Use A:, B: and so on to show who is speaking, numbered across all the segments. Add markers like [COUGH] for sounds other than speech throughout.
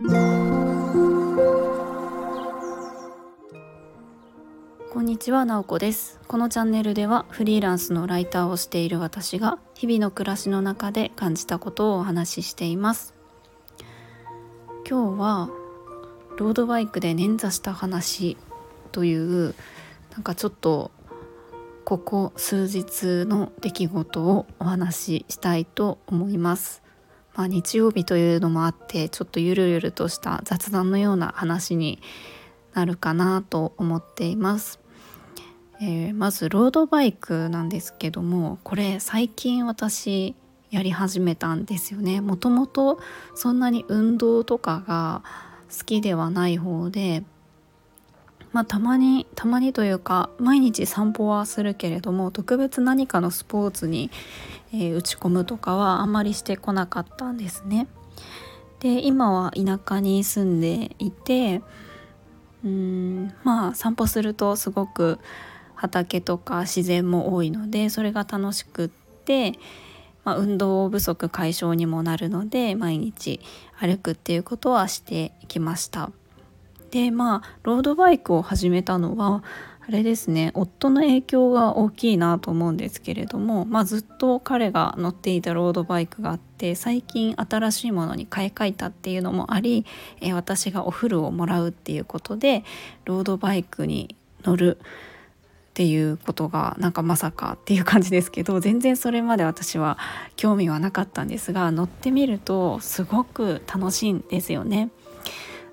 A: こんにちは、なおこです。このチャンネルではフリーランスのライターをしている私が日々の暮らしの中で感じたことをお話ししています。今日はロードバイクで捻挫した話というなんかちょっとここ数日の出来事をお話ししたいと思います。まあ、日曜日というのもあってちょっとゆるゆるとした雑談のような話になるかなと思っています。えー、まずロードバイクなんですけどもこれ最近私やり始めたんですよねもともとそんなに運動とかが好きではない方でまあたまにたまにというか毎日散歩はするけれども特別何かのスポーツに、えー、打ち込むとかはあんまりしてこなかったんですね。で今は田舎に住んでいてうんまあ散歩するとすごく畑とか自然も多いのでそれが楽しくって、まあ、運動不足解消にもなるので毎日歩くっていうことはしてきました。でまあロードバイクを始めたのはあれですね夫の影響が大きいなと思うんですけれども、まあ、ずっと彼が乗っていたロードバイクがあって最近新しいものに買い替えたっていうのもあり、え私がお風呂をもらうっていうことでロードバイクに乗るっていうことがなんかまさかっていう感じですけど全然それまで私は興味はなかったんですが乗ってみるとすごく楽しいんですよね。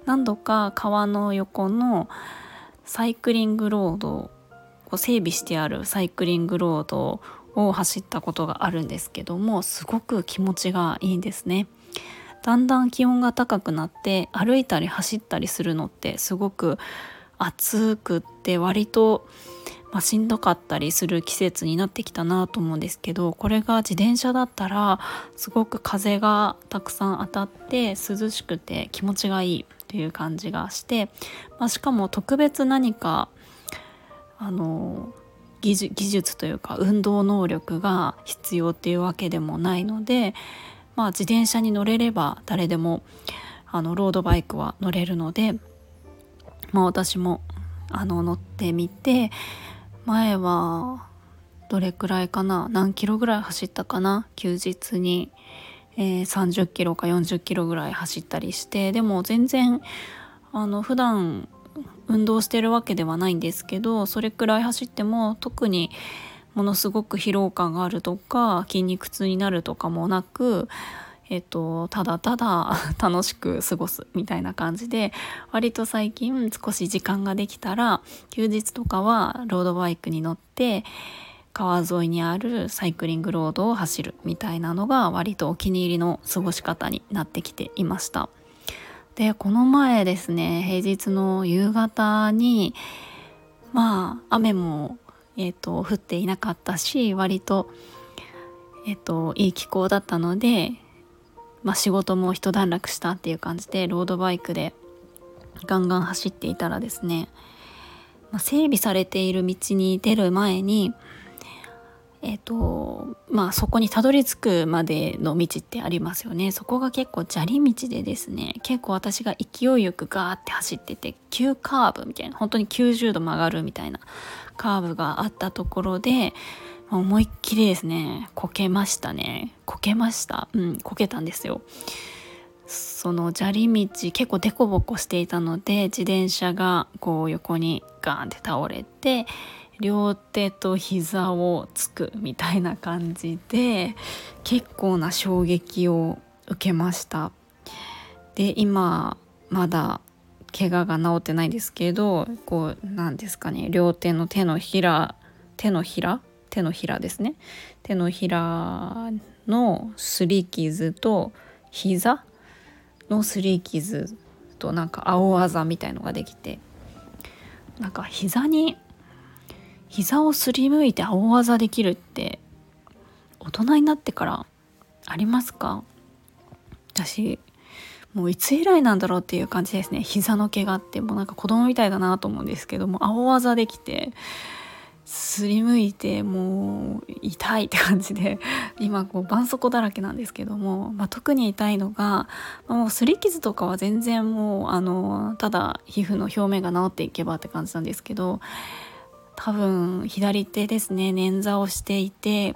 A: 何度か川の横のサイクリングロードこ整備してあるサイクリングロードを走ったことがあるんですけどもすごく気持ちがいいんですね。だんだん気温が高くなって歩いたり走ったりするのってすごく暑くって割とまあ、しんどかったりする季節になってきたなと思うんですけどこれが自転車だったらすごく風がたくさん当たって涼しくて気持ちがいいという感じがして、まあ、しかも特別何かあの技術というか運動能力が必要っていうわけでもないので、まあ、自転車に乗れれば誰でもあのロードバイクは乗れるので、まあ、私もあの乗ってみて前はどれくらいかな何キロぐらい走ったかな休日に、えー、30キロか40キロぐらい走ったりしてでも全然あの普段運動してるわけではないんですけどそれくらい走っても特にものすごく疲労感があるとか筋肉痛になるとかもなくえっと、ただただ [LAUGHS] 楽しく過ごすみたいな感じで割と最近少し時間ができたら休日とかはロードバイクに乗って川沿いにあるサイクリングロードを走るみたいなのが割とお気に入りの過ごし方になってきていました。でこの前ですね平日の夕方にまあ雨も、えーと、降っていなかったし割と、えーといい気候だったのでまあ、仕事も一段落したっていう感じでロードバイクでガンガン走っていたらですね、まあ、整備されている道に出る前にえっ、ー、とまあそこにたどり着くまでの道ってありますよね。そこが結構砂利道でですね結構私が勢いよくガーって走ってて急カーブみたいな本当に90度曲がるみたいなカーブがあったところで思いっきりですねこけましたね。こけました。うんこけたんですよ。その砂利道結構デコボコしていたので自転車がこう横にガーンって倒れて両手と膝をつくみたいな感じで結構な衝撃を受けました。で今まだ怪我が治ってないですけどこうなんですかね両手の手のひら手のひら？手のひらですね。手のひらのすり傷と膝のすり傷となんか青あざみたいのができてなんか膝に膝をすりむいて青あざできるって大人になってからありますか？私もういつ以来なんだろうっていう感じですね。膝の怪我ってもうなんか子供みたいだなと思うんですけども青あざできてすりむいてもう痛いって感じで今こう絆創膏だらけなんですけども、まあ、特に痛いのが、まあ、もうすり傷とかは全然もうあのただ皮膚の表面が治っていけばって感じなんですけど多分左手ですね捻挫をしていて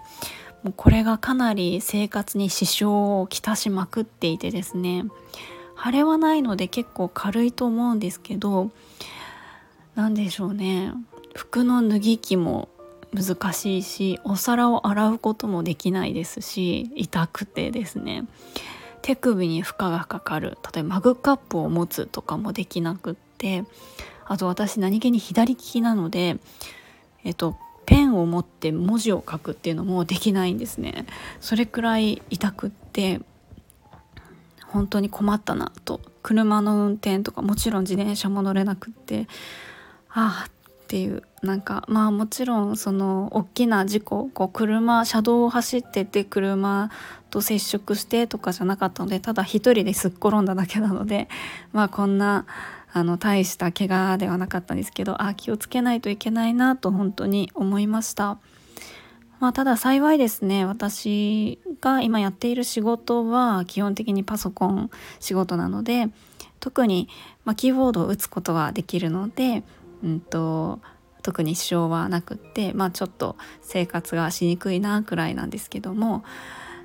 A: もうこれがかなり生活に支障をきたしまくっていてですね腫れはないので結構軽いと思うんですけど何でしょうね服の脱ぎ着も難しいしお皿を洗うこともできないですし痛くてですね手首に負荷がかかる。例えばマグカップを持つとかもできなくってあと私何気に左利きなのでえっとペンを持って文字を書くっていうのもできないんですね。それくらい痛くって本当に困ったなと。車の運転とかもちろん自転車も乗れなくってああっていうなんかまあもちろんその大きな事故こう車車道を走ってて車と接触してとかじゃなかったのでただ一人ですっ転んだだけなのでまあこんなあの大した怪我ではなかったんですけどあ気をつけないといけないなと本当に思いました。まあ、ただ幸いですね私が今やっている仕事は基本的にパソコン仕事なので特に、まあ、キーボードを打つことができるのでうんと特に支障はなくってまあちょっと生活がしにくいなくらいなんですけども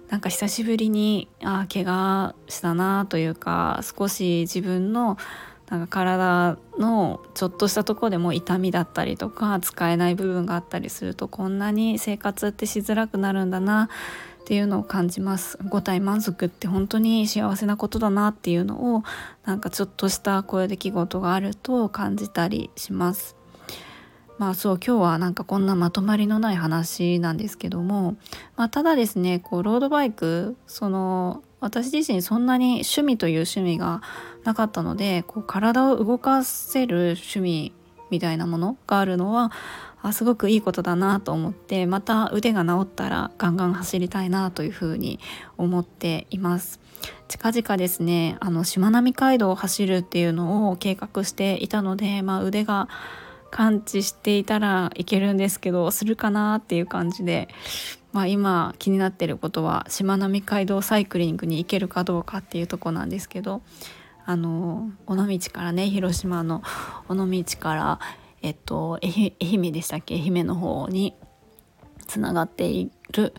A: なんか久しぶりにあ怪我したなというか少し自分のなんか体のちょっとしたとこでも痛みだったりとか使えない部分があったりするとこんなに生活ってしづらくなるんだなっていうのを感じます。五体満足って本当に幸せなことだなっていうのをなんかちょっとしたこういう出来事があると感じたりします。まあそう今日はなんかこんなまとまりのない話なんですけども、まあ、ただですねこうロードバイクその私自身そんなに趣味という趣味がなかったのでこう体を動かせる趣味みたいなものがあるのはあすごくいいことだなと思ってまた腕が治ったらガンガン走りたいなというふうに思っています。近々ですねあのしまなみ海道を走るっていうのを計画していたので、まあ、腕が感知していたらいけるんですけどするかなっていう感じで、まあ、今気になってることはしまなみ海道サイクリングに行けるかどうかっていうとこなんですけどあの尾道からね広島の尾道からえっと愛媛でしたっけ？愛媛の方につながっている、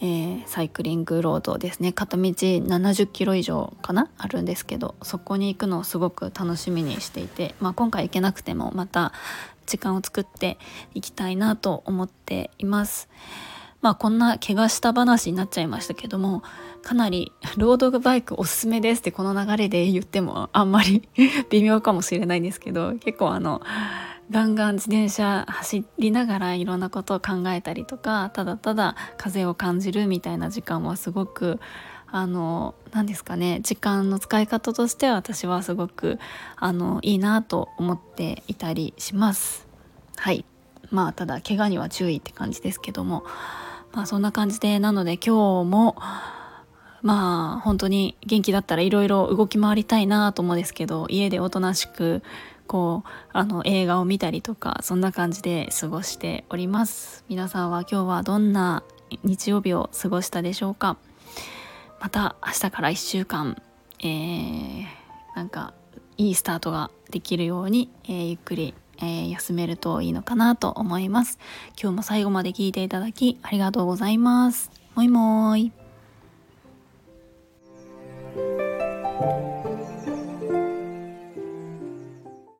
A: えー、サイクリングロードですね片道70キロ以上かな？あるんですけどそこに行くのをすごく楽しみにしていて、まあ、今回行けなくてもまた時間を作っていきたいなと思っています。まあこんな怪我した話になっちゃいましたけどもかなりロードバイクおすすめですってこの流れで言ってもあんまり [LAUGHS] 微妙かもしれないんですけど結構あのガンガン自転車走りながらいろんなことを考えたりとかただただ風を感じるみたいな時間はすごくあの何ですかね時間の使い方としては私はすごくあのいいなと思っていたりします。はいまあただ怪我には注意って感じですけどもまあそんな感じでなので今日もまあ本当に元気だったらいろいろ動き回りたいなと思うんですけど家でおとなしくこうあの映画を見たりとかそんな感じで過ごしております。皆さんは今日はどんな日曜日を過ごしたでしょうか？また明日から1週間、えー、なんかいいスタートができるように、えー、ゆっくり、えー、休めるといいのかなと思います。今日も最後まで聞いていただきありがとうございます。もいもーい。